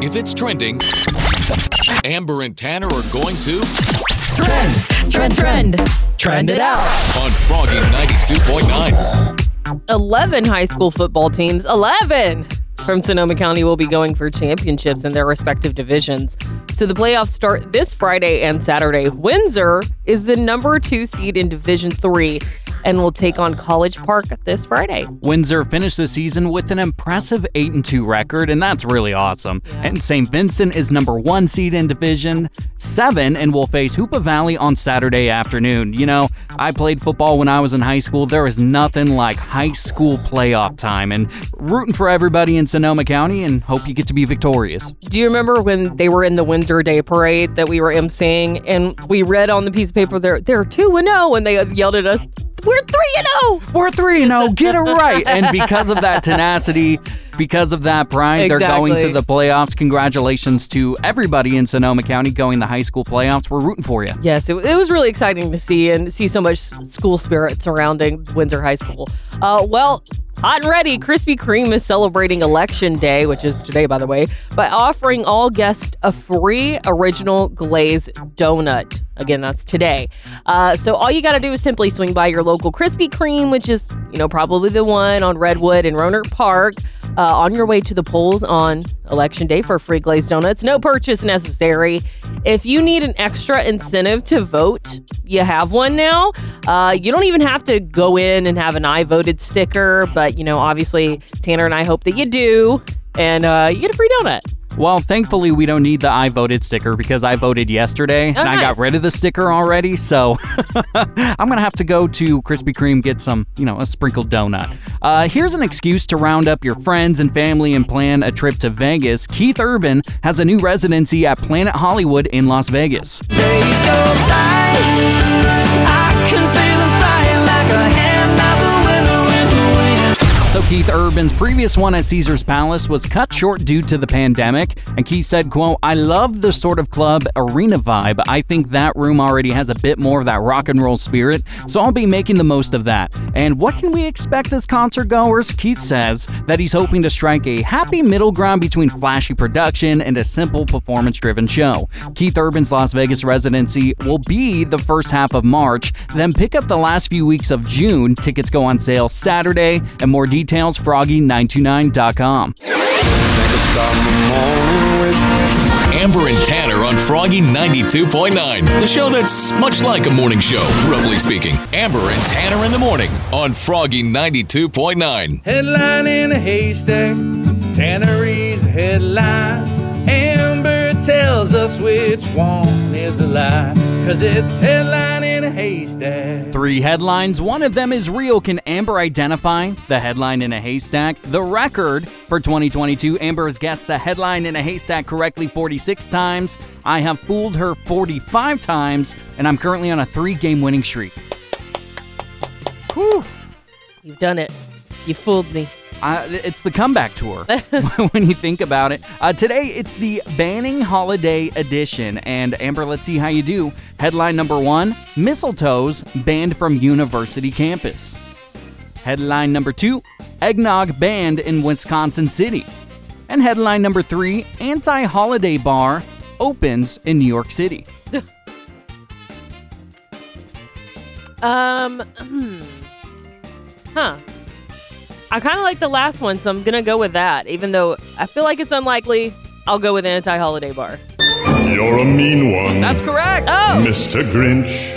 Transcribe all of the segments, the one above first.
If it's trending, Amber and Tanner are going to Trend, trend, trend. Trend it out. on Froggy 92.9. 11 high school football teams, 11 from Sonoma County will be going for championships in their respective divisions. So the playoffs start this Friday and Saturday. Windsor is the number two seed in Division Three and will take on College Park this Friday. Windsor finished the season with an impressive 8 and 2 record, and that's really awesome. And St. Vincent is number one seed in Division 7 and will face Hoopa Valley on Saturday afternoon. You know, I played football when I was in high school. There is nothing like high school playoff time, and rooting for everybody in Sonoma County and hope you get to be victorious. Do you remember when they were in the Windsor Day Parade that we were emceeing and we read on the piece of paper they're they're two and zero and they yelled at us, "We're three and oh." zero." We're 3 and 0, get it right. And because of that tenacity, because of that pride, they're going to the playoffs. Congratulations to everybody in Sonoma County going the high school playoffs. We're rooting for you. Yes, it, it was really exciting to see and see so much school spirit surrounding Windsor High School. Uh, well, hot and ready, Krispy Kreme is celebrating Election Day, which is today, by the way, by offering all guests a free original glazed donut. Again, that's today. Uh, so all you got to do is simply swing by your local Krispy Kreme, which is, you know, probably the one on Redwood and Rohnert Park, uh, on your way to the polls on Election Day for free glazed donuts. No purchase necessary. If you need an extra incentive to vote, you have one now. Uh, you don't even have to go in and have an I voted sticker, but, you know, obviously, Tanner and I hope that you do, and uh, you get a free donut. Well, thankfully, we don't need the I voted sticker because I voted yesterday and I got rid of the sticker already. So I'm going to have to go to Krispy Kreme, get some, you know, a sprinkled donut. Uh, here's an excuse to round up your friends and family and plan a trip to Vegas. Keith Urban has a new residency at Planet Hollywood in Las Vegas. So Keith Urban's previous one at Caesar's Palace was cut short due to the pandemic, and Keith said, quote, I love the sort of club arena vibe. I think that room already has a bit more of that rock and roll spirit, so I'll be making the most of that. And what can we expect as concert goers? Keith says that he's hoping to strike a happy middle ground between flashy production and a simple performance driven show. Keith Urban's Las Vegas residency will be the first half of March, then pick up the last few weeks of June. Tickets go on sale Saturday, and more details, froggy929.com. Amber and Tanner on Froggy 92.9. The show that's much like a morning show, roughly speaking. Amber and Tanner in the morning on Froggy 92.9. Headline in a haystack, Tannery's headlines. Amber tells us which one is a lie, cause it's headline in a haystack. Three headlines. One of them is real. Can Amber identify the headline in a haystack? The record for 2022, Amber has guessed the headline in a haystack correctly 46 times. I have fooled her 45 times, and I'm currently on a three game winning streak. Whew. You've done it. You fooled me. Uh, it's the comeback tour when you think about it. Uh, today, it's the Banning Holiday Edition. And Amber, let's see how you do. Headline number one Mistletoes banned from university campus. Headline number two Eggnog banned in Wisconsin City. And headline number three Anti holiday bar opens in New York City. Um, hmm. huh. I kind of like the last one, so I'm gonna go with that. Even though I feel like it's unlikely, I'll go with anti-holiday bar. You're a mean one, That's correct. Oh, Mr. Grinch.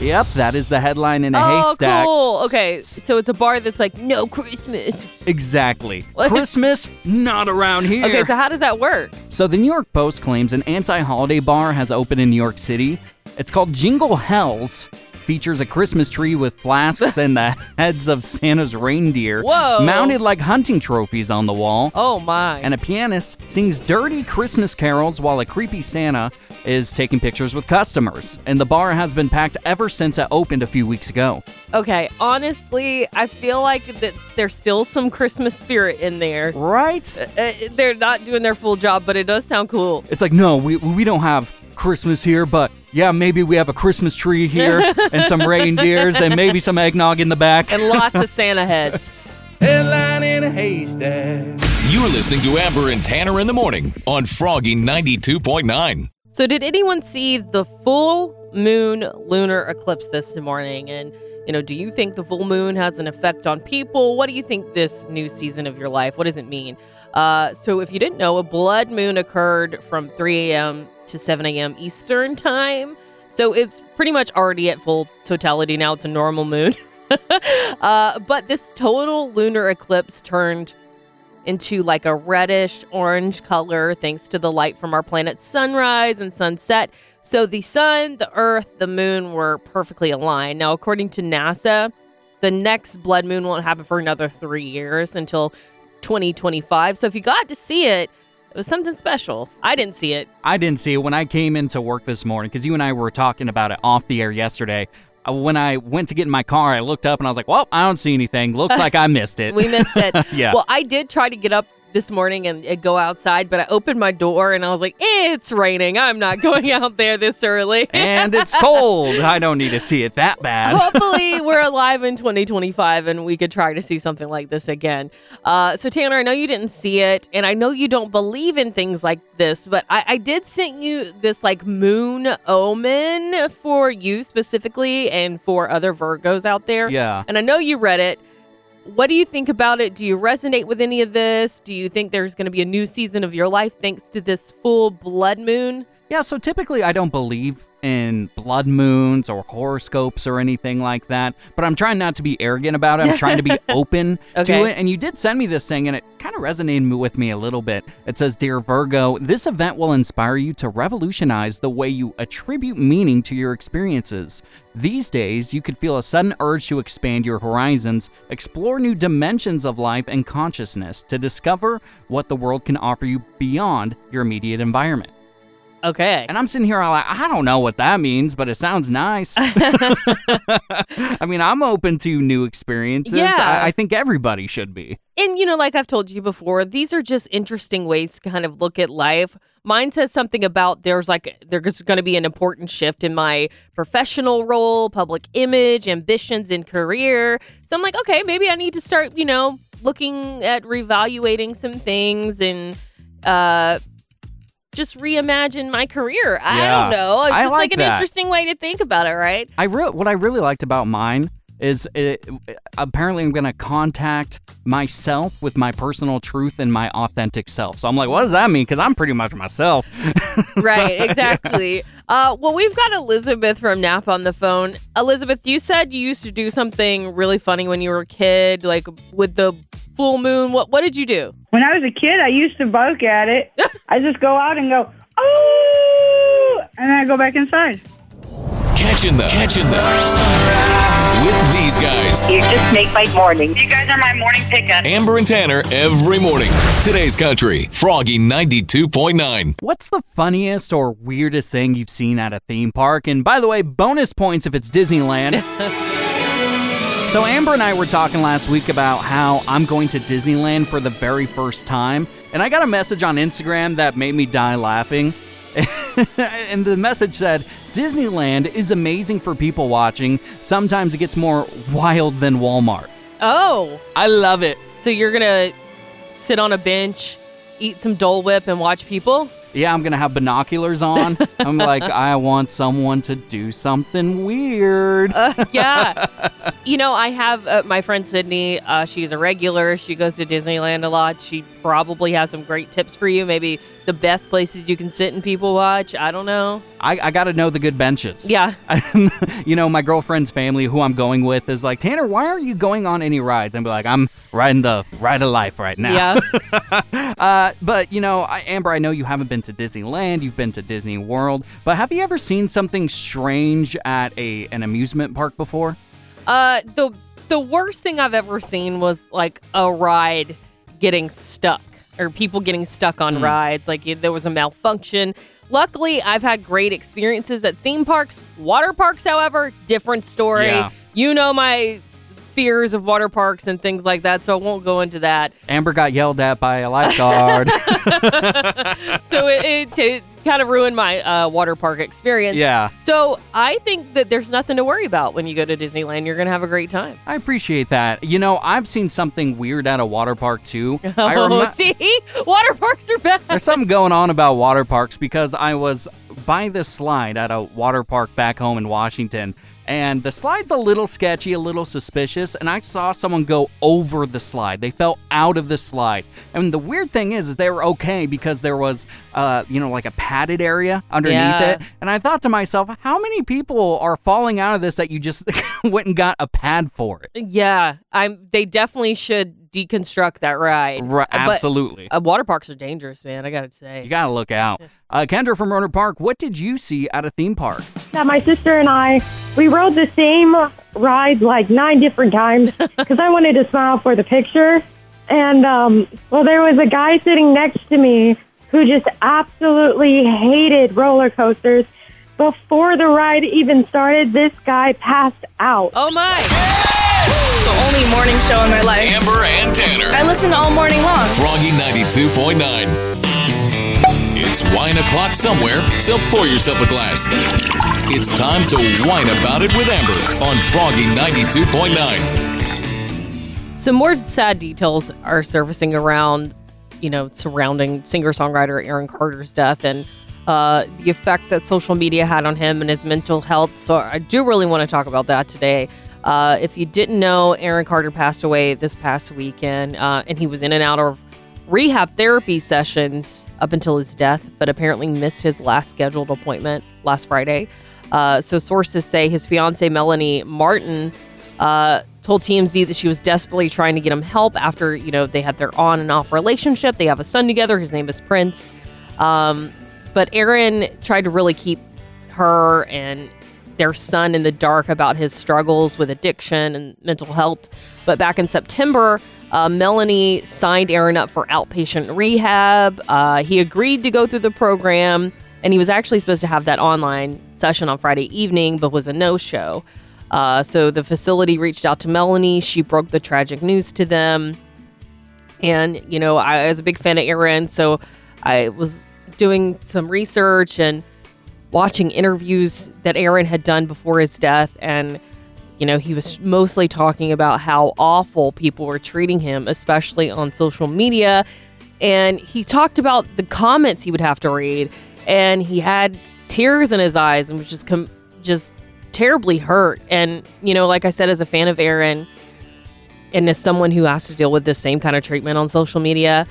Yep, that is the headline in a oh, haystack. cool. Okay, so it's a bar that's like no Christmas. Exactly. What? Christmas, not around here. Okay, so how does that work? So the New York Post claims an anti-holiday bar has opened in New York City. It's called Jingle Hells. Features a Christmas tree with flasks and the heads of Santa's reindeer Whoa. mounted like hunting trophies on the wall. Oh my. And a pianist sings dirty Christmas carols while a creepy Santa is taking pictures with customers. And the bar has been packed ever since it opened a few weeks ago. okay, honestly, I feel like that there's still some Christmas spirit in there. Right? Uh, they're not doing their full job, but it does sound cool. It's like, no, we, we don't have Christmas here, but yeah, maybe we have a Christmas tree here and some reindeers and maybe some eggnog in the back. And lots of Santa heads. Headline in a haystack. You're listening to Amber and Tanner in the morning on Froggy 92.9. So, did anyone see the full moon lunar eclipse this morning? And, you know, do you think the full moon has an effect on people? What do you think this new season of your life? What does it mean? Uh, so, if you didn't know, a blood moon occurred from 3 a.m. to 7 a.m. Eastern time. So, it's pretty much already at full totality now. It's a normal moon. uh, but this total lunar eclipse turned into like a reddish orange color thanks to the light from our planet's sunrise and sunset. So the sun, the earth, the moon were perfectly aligned. Now, according to NASA, the next blood moon won't happen for another three years until 2025. So if you got to see it, it was something special. I didn't see it. I didn't see it when I came into work this morning because you and I were talking about it off the air yesterday. Uh, When I went to get in my car, I looked up and I was like, well, I don't see anything. Looks like I missed it. We missed it. Yeah. Well, I did try to get up this morning and, and go outside, but I opened my door and I was like, it's raining. I'm not going out there this early. and it's cold. I don't need to see it that bad. Hopefully, we're alive in 2025 and we could try to see something like this again. Uh, so, Tanner, I know you didn't see it, and I know you don't believe in things like this, but I, I did send you this like moon omen for you specifically and for other Virgos out there. Yeah. And I know you read it. What do you think about it? Do you resonate with any of this? Do you think there's going to be a new season of your life thanks to this full blood moon? Yeah, so typically I don't believe in blood moons or horoscopes or anything like that, but I'm trying not to be arrogant about it. I'm trying to be open to it. And you did send me this thing, and it kind of resonated with me a little bit. It says, Dear Virgo, this event will inspire you to revolutionize the way you attribute meaning to your experiences. These days, you could feel a sudden urge to expand your horizons, explore new dimensions of life and consciousness, to discover what the world can offer you beyond your immediate environment. Okay. And I'm sitting here, I'm like, I don't know what that means, but it sounds nice. I mean, I'm open to new experiences. Yeah. I, I think everybody should be. And you know, like I've told you before, these are just interesting ways to kind of look at life. Mine says something about there's like there's going to be an important shift in my professional role, public image, ambitions, and career. So I'm like, okay, maybe I need to start, you know, looking at reevaluating some things and uh just reimagine my career. I don't know. It's I just like like, an interesting way to think about it, right? I re- what I really liked about mine is it, apparently I'm going to contact myself with my personal truth and my authentic self. So I'm like, what does that mean? Because I'm pretty much myself. right, exactly. Uh, well, we've got Elizabeth from Nap on the phone. Elizabeth, you said you used to do something really funny when you were a kid, like with the full moon. What what did you do? When I was a kid, I used to bark at it. I just go out and go, oh, and then I go back inside. Catching them. Catching them. With these guys, You just make my morning. You guys are my morning pickup. Amber and Tanner, every morning. Today's country, Froggy 92.9. What's the funniest or weirdest thing you've seen at a theme park? And by the way, bonus points if it's Disneyland. so, Amber and I were talking last week about how I'm going to Disneyland for the very first time. And I got a message on Instagram that made me die laughing. and the message said, Disneyland is amazing for people watching. Sometimes it gets more wild than Walmart. Oh, I love it. so you're gonna sit on a bench, eat some Dole Whip, and watch people? Yeah, I'm gonna have binoculars on. I'm like, I want someone to do something weird. Uh, yeah. you know, I have uh, my friend Sydney. Uh, she's a regular. She goes to Disneyland a lot. She probably has some great tips for you. Maybe the best places you can sit and people watch. I don't know. I, I gotta know the good benches. Yeah. you know, my girlfriend's family, who I'm going with, is like, Tanner, why aren't you going on any rides? And be like, I'm riding the ride of life right now. Yeah. Uh, but you know, I, Amber, I know you haven't been to Disneyland. You've been to Disney World, but have you ever seen something strange at a an amusement park before? Uh, the the worst thing I've ever seen was like a ride getting stuck or people getting stuck on Hmm. rides. Like it- there was a malfunction. Luckily, I've had great experiences at theme parks. Water parks, however, different story. Yeah. You know my fears of water parks and things like that, so I won't go into that. Amber got yelled at by a lifeguard. So it, it, it kind of ruined my uh, water park experience. yeah. So I think that there's nothing to worry about when you go to Disneyland. You're going to have a great time. I appreciate that. You know, I've seen something weird at a water park too. I Oh, see, water parks are bad. There's something going on about water parks because I was by this slide at a water park back home in Washington, and the slide's a little sketchy, a little suspicious, and I saw someone go over the slide. They fell out of the slide. And the weird thing is, is they were okay because there was, uh, you know, like a padded area underneath Yeah. it. And I thought to myself, how many people are falling out of this that you just went and got a pad for it? Yeah, I'm. They definitely should deconstruct that ride. Right, But, absolutely. uh, water parks are dangerous, man. I gotta say. You gotta look out. Uh, Kendra from Rohnert Park, what did you see at a theme park? Yeah, my sister and I, we rode the same ride like nine different times because I wanted to smile for the picture. And, um, well, there was a guy sitting next to me who just absolutely hated roller coasters. Before the ride even started, this guy passed out. Oh my! The only morning show in my life. Amber and Tanner. I listen all morning long. Froggy 92.9. It's wine o'clock somewhere, so pour yourself a glass. It's time to whine about it with Amber on Froggy 92.9. Some more sad details are surfacing around, you know, surrounding singer-songwriter Aaron Carter's death and uh, the effect that social media had on him and his mental health. So I do really want to talk about that today. Uh, if you didn't know, Aaron Carter passed away this past weekend, uh, and he was in and out of rehab therapy sessions up until his death, but apparently missed his last scheduled appointment last Friday. Uh, so sources say his fiancee Melanie Martin uh, told TMZ that she was desperately trying to get him help after you know they had their on and off relationship. They have a son together. His name is Prince. Um, but Aaron tried to really keep her and their son in the dark about his struggles with addiction and mental health. But back in September, uh, Melanie signed Aaron up for outpatient rehab. Uh, he agreed to go through the program, and he was actually supposed to have that online session on Friday evening, but was a no show. Uh, so the facility reached out to Melanie. She broke the tragic news to them. And, you know, I was a big fan of Aaron, so I was doing some research and watching interviews that Aaron had done before his death. And, you know, he was mostly talking about how awful people were treating him, especially on social media. And he talked about the comments he would have to read. And he had tears in his eyes and was just, com- just terribly hurt. And, you know, like I said, as a fan of Aaron, and as someone who has to deal with the same kind of treatment on social media,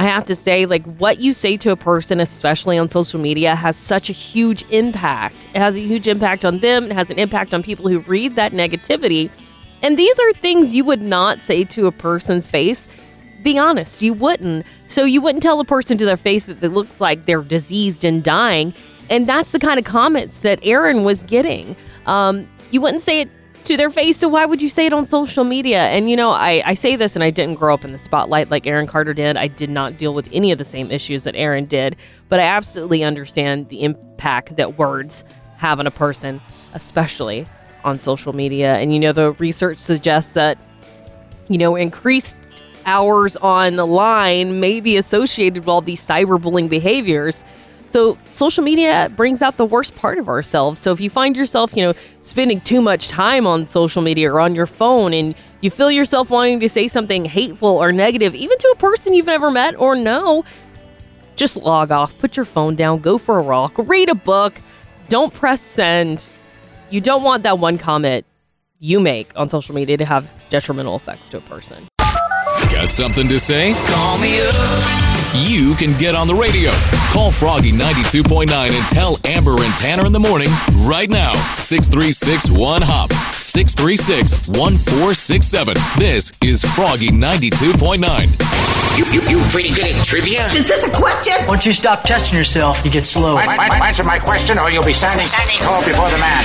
I have to say, like, what you say to a person, especially on social media, has such a huge impact. It has a huge impact on them, it has an impact on people who read that negativity. And these are things you would not say to a person's face. Be honest, you wouldn't. So you wouldn't tell a person to their face that it looks like they're diseased and dying. And that's the kind of comments that Aaron was getting. Um, you wouldn't say it to their face, so why would you say it on social media? And you know, I, I say this and I didn't grow up in the spotlight like Aaron Carter did. I did not deal with any of the same issues that Aaron did, but I absolutely understand the impact that words have on a person, especially on social media. And you know, the research suggests that, you know, increased hours on the line may be associated with all these cyberbullying behaviors. So social media brings out the worst part of ourselves. So if you find yourself, you know, spending too much time on social media or on your phone and you feel yourself wanting to say something hateful or negative, even to a person you've never met or know, just log off, put your phone down, go for a walk, read a book, don't press send. You don't want that one comment you make on social media to have detrimental effects to a person. Got something to say? Call me up. You can get on the radio. Call Froggy 92.9 and tell Amber and Tanner in the morning right now. 636 1 Hop. 636 1467. This is Froggy 92.9. You, you, you pretty good at trivia? Is this a question? Once you stop testing yourself, you get slow. Answer my question or you'll be standing tall before the man.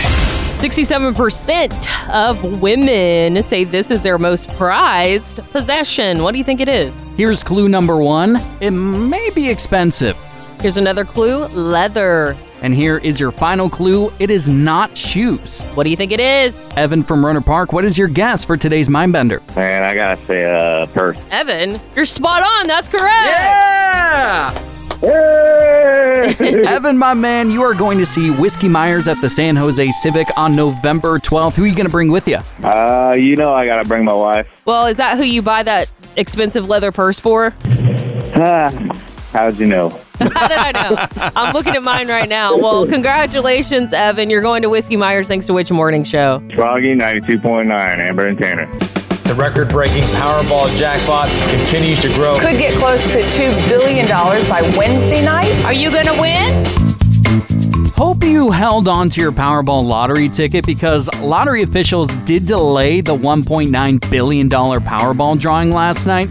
67% of women say this is their most prized possession. What do you think it is? Here's clue number one it may be expensive. Here's another clue leather. And here is your final clue it is not shoes. What do you think it is? Evan from Rohnert Park, what is your guess for today's Mindbender? Man, I gotta say, uh, purse. Evan, you're spot on. That's correct. Yeah! Evan, my man, you are going to see Whiskey Myers at the San Jose Civic on November 12th. Who are you going to bring with you? Uh, you know I gotta bring my wife. Well, is that who you buy that expensive leather purse for? Ah, how'd you know? How did I know? I'm looking at mine right now. Well, congratulations, Evan. You're going to Whiskey Myers thanks to Which Morning Show. Froggy 92.9, Amber and Tanner. The record breaking Powerball jackpot continues to grow. Could get close to $2 billion by Wednesday night. Are you going to win? Hope you held on to your Powerball lottery ticket because lottery officials did delay the $1.9 billion Powerball drawing last night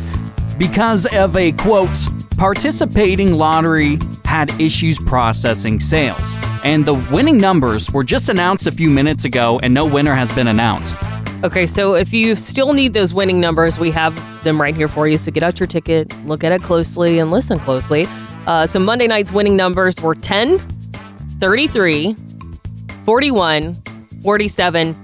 because of a quote, participating lottery had issues processing sales. And the winning numbers were just announced a few minutes ago, and no winner has been announced. Okay, so if you still need those winning numbers, we have them right here for you. So get out your ticket, look at it closely, and listen closely. Uh, so Monday night's winning numbers were 10, 33, 41, 47,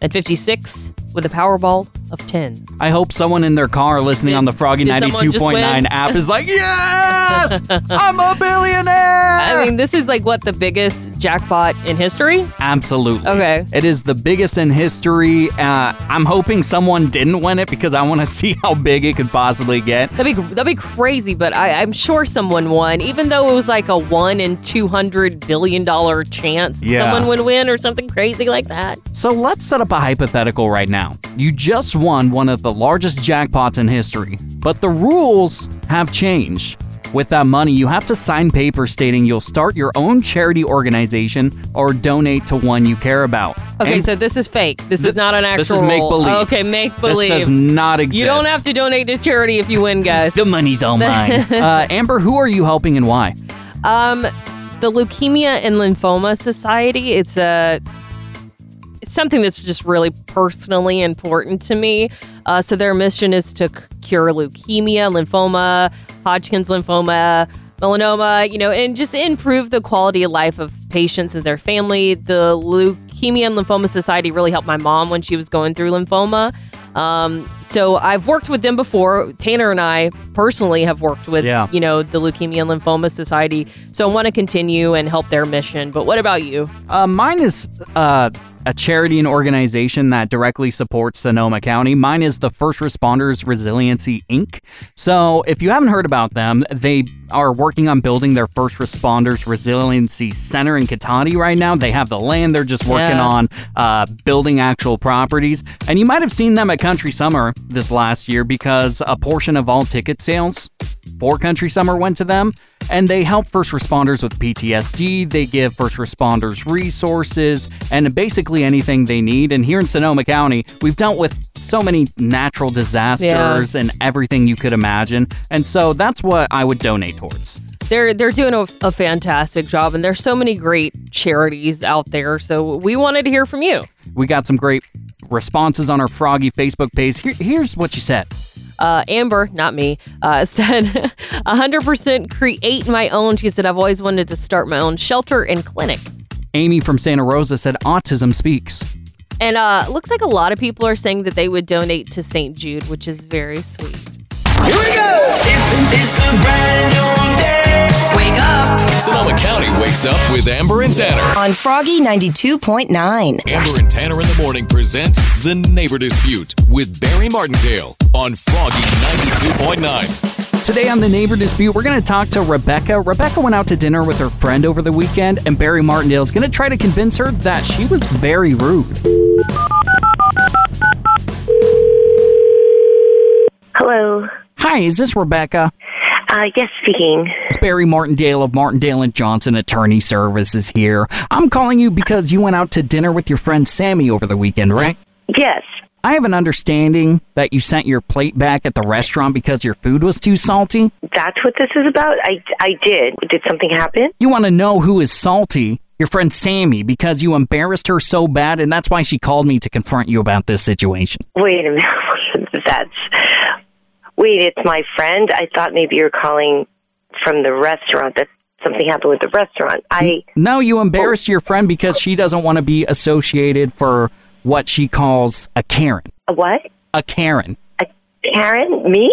and 56 with a Powerball of 10. I hope someone in their car listening on the Froggy did 92.9 app is like, yes, I'm a billionaire. I mean, this is like what the biggest jackpot in history? Absolutely. Okay. It is the biggest in history. Uh, I'm hoping someone didn't win it because I want to see how big it could possibly get. That'd be that'd be crazy, but I, I'm sure someone won, even though it was like a one in two hundred billion dollar chance Yeah. someone would win or something crazy like that. So let's set up a hypothetical right now. You just won one of the largest jackpots in history, but the rules have changed. With that money, you have to sign papers stating you'll start your own charity organization or donate to one you care about. Okay, And so this is fake. This is not an actual. this is make-believe. Okay, make believe. this does not exist. You don't have to donate to charity if you win, guys. The money's all mine. uh, Amber, who are you helping and why? Um, the Leukemia and Lymphoma Society. It's a it's something that's just really personally important to me. Uh, so their mission is to cure leukemia, lymphoma, Hodgkin's lymphoma, melanoma, you know, and just improve the quality of life of patients and their family. The Leukemia and Lymphoma Society really helped my mom when she was going through lymphoma. Um, so I've worked with them before. Tanner and I personally have worked with, Yeah. you know, the Leukemia and Lymphoma Society. So I want to continue and help their mission. But what about you? Uh, mine is uh, a charity and organization that directly supports Sonoma County. Mine is the First Responders Resiliency Inc. So, if you haven't heard about them, they are working on building their First Responders Resiliency Center in Cotati right now. They have the land, they're just working Yeah. on uh, building actual properties. And you might have seen them at Country Summer this last year because a portion of all ticket sales for Country Summer went to them, and they help first responders with PTSD. They give first responders resources and basically anything they need. And here in Sonoma County, we've dealt with so many natural disasters and everything you could imagine. And so that's what I would donate towards. They're they're doing a, a fantastic job, and there's so many great charities out there. So we wanted to hear from you. We got some great responses on our Froggy Facebook page. Here, here's what you said. Uh, Amber, not me, uh, said 100% create my own. She said, I've always wanted to start my own shelter and clinic. Amy from Santa Rosa said, Autism speaks. And uh, looks like a lot of people are saying that they would donate to St. Jude, which is very sweet. Here we go. It's a brand new day. Wake up. Sonoma County wakes up with Amber and Tanner. On Froggy 92.9. Amber and Tanner in the morning present The Neighbor Dispute with Barry Martindale on Froggy 92.9. Today on the Neighbor Dispute, we're going to talk to Rebecca. Rebecca went out to dinner with her friend over the weekend, and Barry Martindale is going to try to convince her that she was very rude. Hello. Hi, is this Rebecca? Uh, yes, speaking. It's Barry Martindale of Martindale and Johnson Attorney Services here. I'm calling you because you went out to dinner with your friend Sammy over the weekend, right? Yes. I have an understanding that you sent your plate back at the restaurant because your food was too salty. That's what this is about? I, I did. Did something happen? You want to know who is salty? Your friend Sammy, because you embarrassed her so bad, and that's why she called me to confront you about this situation. Wait a minute. That's. Wait, it's my friend? I thought maybe you were calling from the restaurant. That something happened with the restaurant. I No, you embarrassed your friend because she doesn't want to be associated for what she calls a Karen. a what? A Karen. A Karen? Me?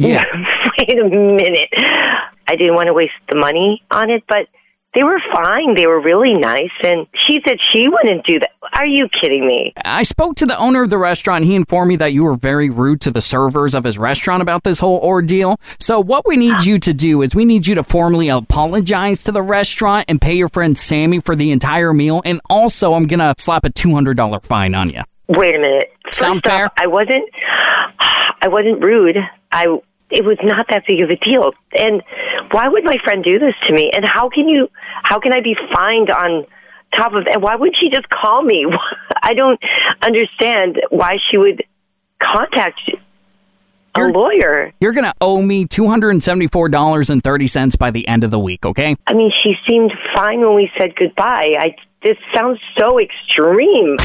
Yeah. Wait a minute. I didn't want to waste the money on it, but they were fine. They were really nice, and she said she wouldn't do that. Are you kidding me? I spoke to the owner of the restaurant. He informed me that you were very rude to the servers of his restaurant about this whole ordeal. So, what we need you to do is we need you to formally apologize to the restaurant and pay your friend Sammy for the entire meal. And also, I'm going to slap a $200 fine on you. Wait a minute. Sound First off, I wasn't. I wasn't rude. I. It was not that big of a deal. And why would my friend do this to me? And how can you? How can I be fined on top of that? Why would she just call me? I don't understand why she would contact a lawyer. You're going to owe me $274.30 by the end of the week, okay? I mean, she seemed fine when we said goodbye. I. This sounds so extreme.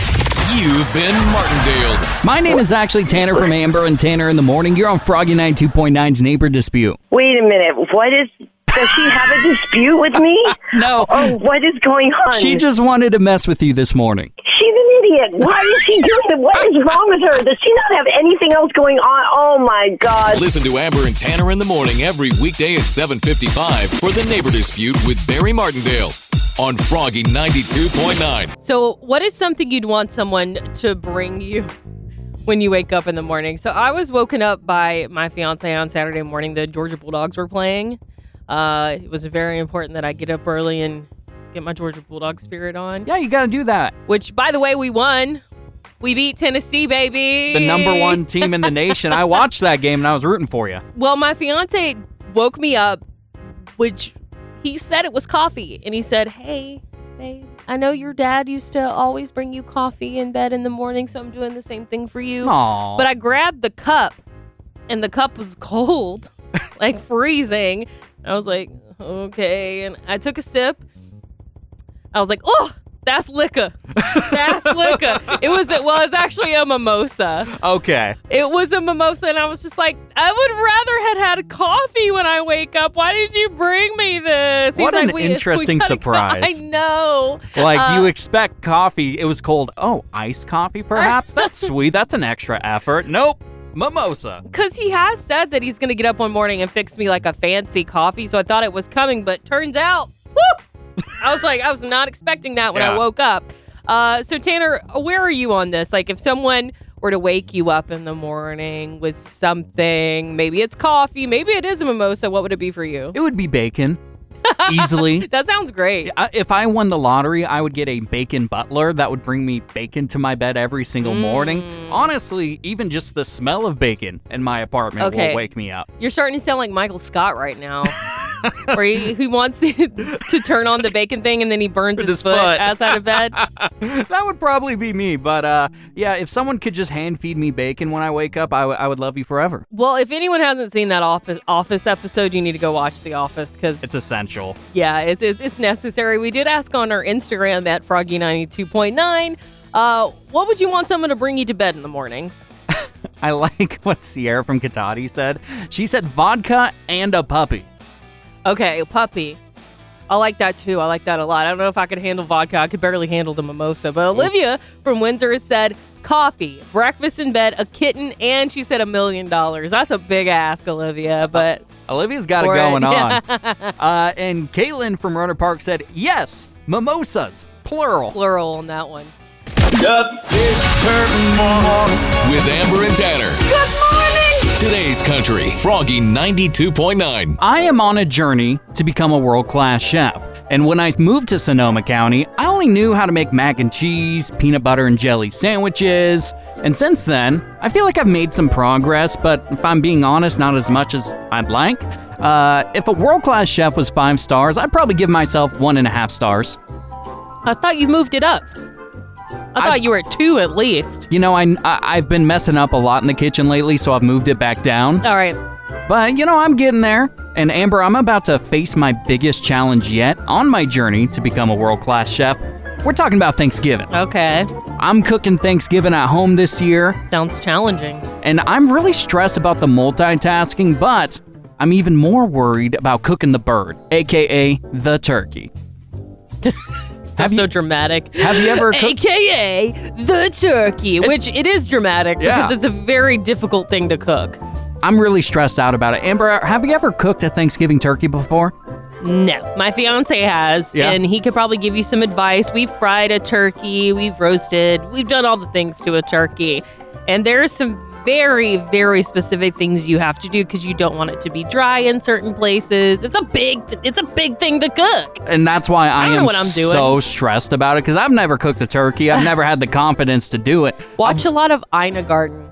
You've been Martindale. My name is actually Tanner from Amber and Tanner in the Morning. You're on Froggy 92.9's Neighbor Dispute. Wait a minute. What is? Does she have a dispute with me? No. Oh, what is going on? She just wanted to mess with you this morning. She's an idiot. Why is she doing it? What is wrong with her? Does she not have anything else going on? Oh my God. Listen to Amber and Tanner in the morning every weekday at 7:55 for the Neighbor Dispute with Barry Martindale on Froggy 92.9. So, what is something you'd want someone to bring you when you wake up in the morning? So, I was woken up by my fiance on Saturday morning. The Georgia Bulldogs were playing. Uh, it was very important that I get up early and get my Georgia Bulldog spirit on. Yeah, you got to do that. Which, by the way, we won. We beat Tennessee, baby. The number one team in the nation. I watched that game and I was rooting for you. Well, my fiance woke me up, which he said it was coffee. And he said, Hey, babe, I know your dad used to always bring you coffee in bed in the morning, so I'm doing the same thing for you. Aw. But I grabbed the cup, and the cup was cold, like freezing. I was like, Okay. And I took a sip. I was like, Oh, that's liquor. That's liquor. It was, well, it's actually a mimosa. Okay. It was a mimosa, and I was just like, I would rather had had coffee when I wake up. Why did you bring me this? What like, an "We- we interesting gotta- surprise. I know. Like Uh, you expect coffee. It was cold. Oh, iced coffee perhaps? That's sweet. That's an extra effort. Nope. Mimosa. Because he has said that he's going to get up one morning and fix me like a fancy coffee. So I thought it was coming, but turns out, whoo! I was like, I was not expecting that when I woke up. Uh, so, Tanner, where are you on this? Like, if someone were to wake you up in the morning with something, maybe it's coffee, maybe it is a mimosa, what would it be for you? It would be bacon. Easily. That sounds great. If I won the lottery, I would get a bacon butler that would bring me bacon to my bed every single morning. Mm. Honestly, even just the smell of bacon in my apartment Okay. will wake me up. You're starting to sound like Michael Scott right now. Where he, he wants to turn on the bacon thing and then he burns his, his foot, foot. outside of bed. that would probably be me. But uh, yeah, if someone could just hand feed me bacon when I wake up, I, w- I would love you forever. Well, if anyone hasn't seen that office, office episode, you need to go watch The Office because, It's essential. yeah, it's, it's, it's necessary. We did ask on our Instagram at Froggy92.9, uh, what would you want someone to bring you to bed in the mornings? I like what Sierra from Cotati said. She said vodka and a puppy. Okay, puppy. I like that too. I like that a lot. I don't know if I could handle vodka. I could barely handle the mimosa. But Olivia from Windsor has said coffee, breakfast in bed, a kitten, and she said a million dollars. That's a big ask, Olivia. But Olivia's got it for going on. Uh, and Caitlin from Rohnert Park said, yes, mimosas, plural. Plural on that one. With Amber and Tanner. Good morning. Today's Country, Froggy 92.9. I am on a journey to become a world class chef. And when I moved to Sonoma County, I only knew how to make mac and cheese, peanut butter and jelly sandwiches. And since then, I feel like I've made some progress, but if I'm being honest, not as much as I'd like. Uh, if a world class chef was five stars, I'd probably give myself one and a half stars. I thought you moved it up. I thought you were at two at least. You know, I, I, I've been messing up a lot in the kitchen lately, so I've moved it back down. All right. But, you know, I'm getting there. And Amber, I'm about to face my biggest challenge yet on my journey to become a world class chef. We're talking about Thanksgiving. Okay. I'm cooking Thanksgiving at home this year, Sounds challenging. and I'm really stressed about the multitasking, but I'm even more worried about cooking the bird, aka the turkey. That's so dramatic. have you ever cooked- AKA the turkey, which it is dramatic Yeah. because it's a very difficult thing to cook. I'm really stressed out about it. Amber, have you ever cooked a Thanksgiving turkey before? No, my fiance has, Yeah. and he could probably give you some advice. We've fried a turkey, we've roasted, we've done all the things to a turkey, and there's some very, very specific things you have to do because you don't want it to be dry in certain places. It's a big, it's a big thing to cook. And that's why I, I am what I'm doing. so stressed about it because I've never cooked a turkey. I've never had the confidence to do it. Watch a lot of Ina Garten,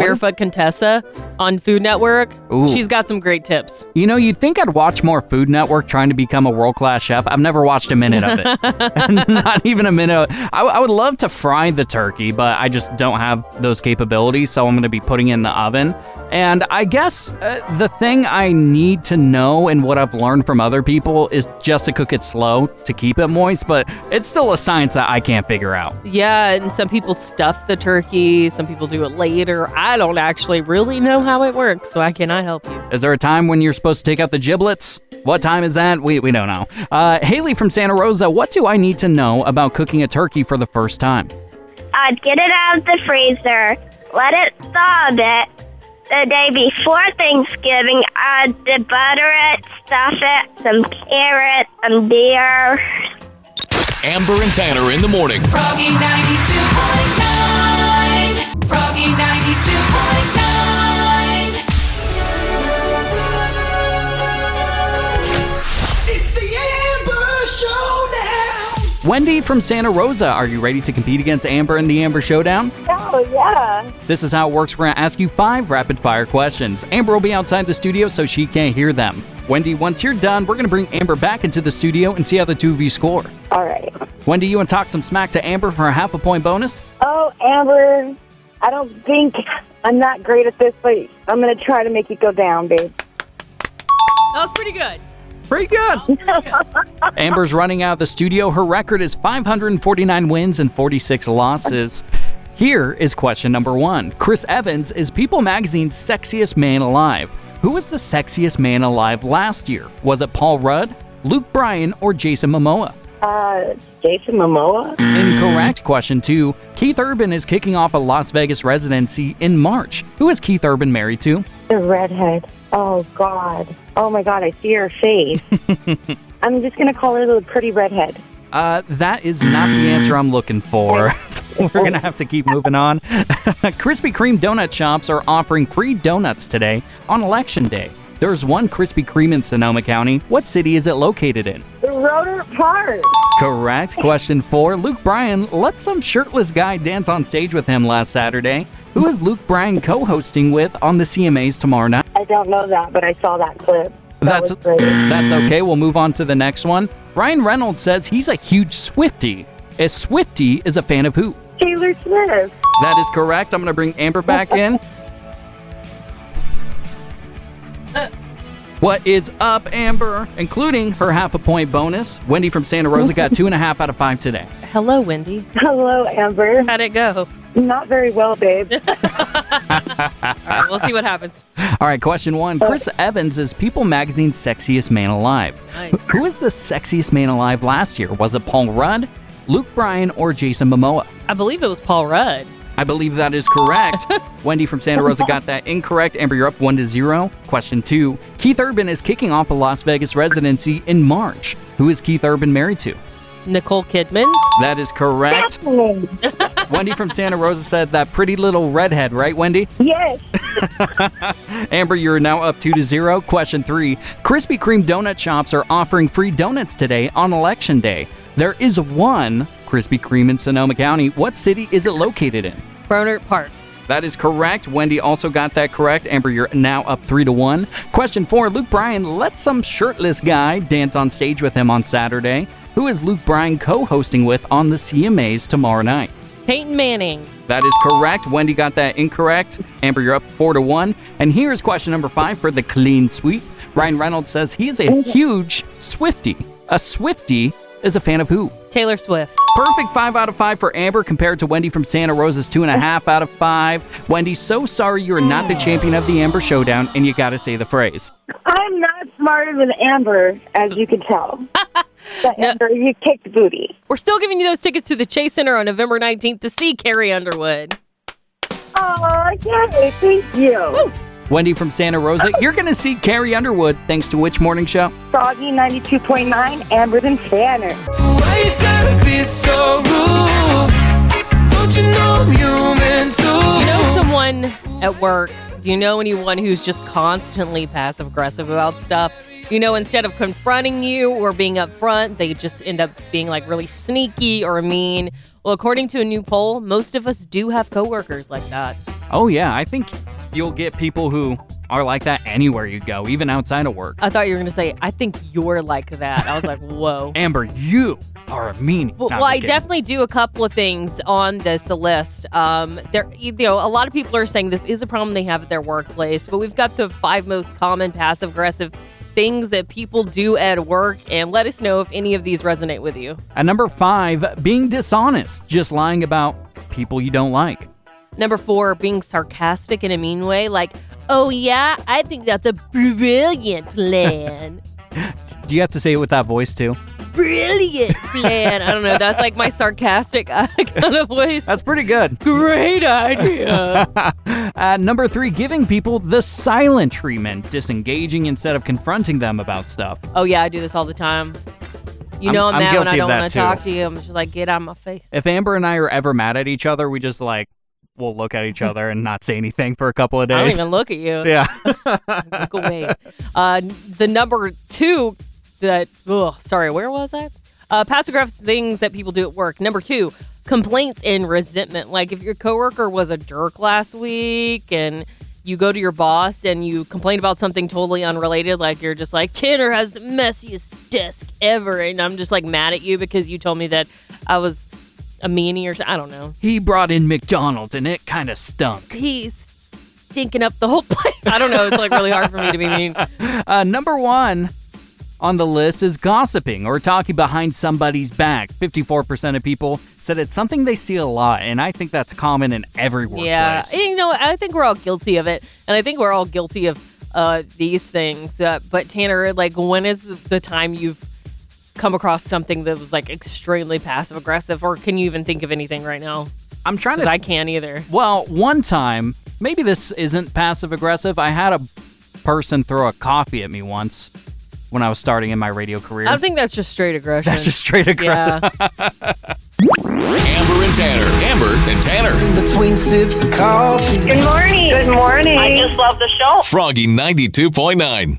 Barefoot Contessa on Food Network. Ooh. She's got some great tips. You know, you'd think I'd watch more Food Network trying to become a world class chef. I've never watched a minute of it. Not even a minute. I, I would love to fry the turkey, but I just don't have those capabilities. So I'm going to be putting it in the oven. And I guess uh, the thing I need to know and what I've learned from other people is just to cook it slow to keep it moist, but it's still a science that I can't figure out. Yeah, and some people stuff the turkey, some people do it later. I don't actually really know how it works, so I cannot help you. Is there a time when you're supposed to take out the giblets? What time is that? We, we don't know. Uh, Haley from Santa Rosa, what do I need to know about cooking a turkey for the first time? I'd get it out of the freezer, let it thaw a bit. The day before Thanksgiving, I'd debutter it, stuff it, some carrots, some beer. Amber and Tanner in the morning. Froggy 92.9. Froggy 92.9. Wendy from Santa Rosa, are you ready to compete against Amber in the Amber Showdown? Oh, yeah. This is how it works. We're going to ask you five rapid fire questions. Amber will be outside the studio so she can't hear them. Wendy, once you're done, we're going to bring Amber back into the studio and see how the two of you score. All right. Wendy, you want to talk some smack to Amber for a half a point bonus? Oh, Amber, I don't think I'm that great at this, but I'm going to try to make you go down, babe. That was pretty good. Pretty good. Amber's running out of the studio. Her record is 549 wins and 46 losses. Here is question number one Chris Evans is People Magazine's sexiest man alive. Who was the sexiest man alive last year? Was it Paul Rudd, Luke Bryan, or Jason Momoa? Uh, Jason Momoa? Incorrect. Question two Keith Urban is kicking off a Las Vegas residency in March. Who is Keith Urban married to? The redhead. Oh, God. Oh, my God, I see her face. I'm just going to call her the pretty redhead. Uh, that is not the answer I'm looking for. So we're gonna have to keep moving on. Krispy Kreme donut shops are offering free donuts today on Election Day. There's one Krispy Kreme in Sonoma County. What city is it located in? The Rohnert Park. Correct. Question four. Luke Bryan let some shirtless guy dance on stage with him last Saturday. Who is Luke Bryan co-hosting with on the CMAs tomorrow night? I don't know that, but I saw that clip. That That's that's okay. We'll move on to the next one. Ryan Reynolds says he's a huge Swifty. A Swifty is a fan of who? Taylor Swift. That is correct. I'm going to bring Amber back in. What is up, Amber? Including her half a point bonus. Wendy from Santa Rosa got two and a half out of five today. Hello, Wendy. Hello, Amber. How'd it go? Not very well, babe. All right, we'll see what happens. All right, question one. Uh, Chris Evans is People Magazine's sexiest man alive. Nice. Who is the sexiest man alive last year? Was it Paul Rudd, Luke Bryan, or Jason Momoa? I believe it was Paul Rudd. I believe that is correct. Wendy from Santa Rosa got that incorrect. Amber, you're up one to zero. Question two. Keith Urban is kicking off a Las Vegas residency in March. Who is Keith Urban married to? Nicole Kidman. That is correct. Wendy from Santa Rosa said that pretty little redhead, right, Wendy? Yes. Amber, you're now up two to zero. Question three. Krispy Kreme donut shops are offering free donuts today on Election Day. There is one Krispy Kreme in Sonoma County. What city is it located in? Rohnert Park. That is correct. Wendy also got that correct. Amber, you're now up three to one. Question four Luke Bryan let some shirtless guy dance on stage with him on Saturday. Who is Luke Bryan co hosting with on the CMAs tomorrow night? Peyton Manning. That is correct. Wendy got that incorrect. Amber, you're up four to one. And here's question number five for the clean sweep. Ryan Reynolds says he's a huge Swifty. A Swifty is a fan of who? Taylor Swift. perfect five out of five for Amber compared to Wendy from Santa Rosa's two and a half out of five. Wendy, so sorry you are not the champion of the Amber Showdown, and you got to say the phrase. I'm not smarter than Amber, as you can tell. but Amber, you kicked booty. We're still giving you those tickets to the Chase Center on November 19th to see Carrie Underwood. Oh, yay! Thank you. Wendy from Santa Rosa, you're going to see Carrie Underwood thanks to which morning show? Froggy 92.9, Amber and Tanner. Why you gotta be so rude? Don't you know I'm human too? Do you know someone at work? Do you know anyone who's just constantly passive aggressive about stuff? You know, instead of confronting you or being upfront, they just end up being like really sneaky or mean. Well, according to a new poll, most of us do have coworkers like that. Oh, yeah. I think you'll get people who are like that anywhere you go, even outside of work. I thought you were going to say, I think you're like that. I was like, whoa. Amber, you are a meanie. Well, No, well, I kidding. definitely do a couple of things on this list. Um, there, you know, a lot of people are saying this is a problem they have at their workplace, but we've got the five most common passive aggressive things that people do at work, and let us know if any of these resonate with you. At number five, being dishonest, just lying about people you don't like. Number four, being sarcastic in a mean way, like, "Oh yeah, I think that's a brilliant plan." Do you have to say it with that voice too? brilliant plan. I don't know. That's like my sarcastic uh, kind of voice. That's pretty good. Great idea. At number three, giving people the silent treatment, disengaging instead of confronting them about stuff. Oh yeah, I do this all the time. You know I'm, I'm mad when I don't want to talk to you. I'm just like, get out of my face. If Amber and I are ever mad at each other, we just like we'll look at each other and not say anything for a couple of days. I don't even look at you. Yeah. look away. Uh, the number two that, oh, sorry, where was I? Uh, aggressive things that people do at work. Number two, complaints and resentment. Like if your coworker was a jerk last week and you go to your boss and you complain about something totally unrelated, like you're just like, Tanner has the messiest desk ever. And I'm just like mad at you because you told me that I was a meanie or something. I don't know. he brought in McDonald's and it kind of stunk. He's stinking up the whole place. I don't know. It's like really hard for me to be mean. Uh, number one on the list is gossiping or talking behind somebody's back. 54% of people said it's something they see a lot, and I think that's common in every workplace. Yeah, you know, I think we're all guilty of it, and I think we're all guilty of uh, these things. Uh, but Tanner, like, when is the time you've come across something that was like extremely passive aggressive, or can you even think of anything right now? I'm trying to. I can't either. Well, one time, maybe this isn't passive aggressive. I had a person throw a coffee at me once when I was starting in my radio career. I think that's just straight aggression. That's just straight aggression. Yeah. Amber and Tanner. Amber and Tanner. Between sips of coffee. Good morning. Good morning. I just love the show. Froggy 92.9.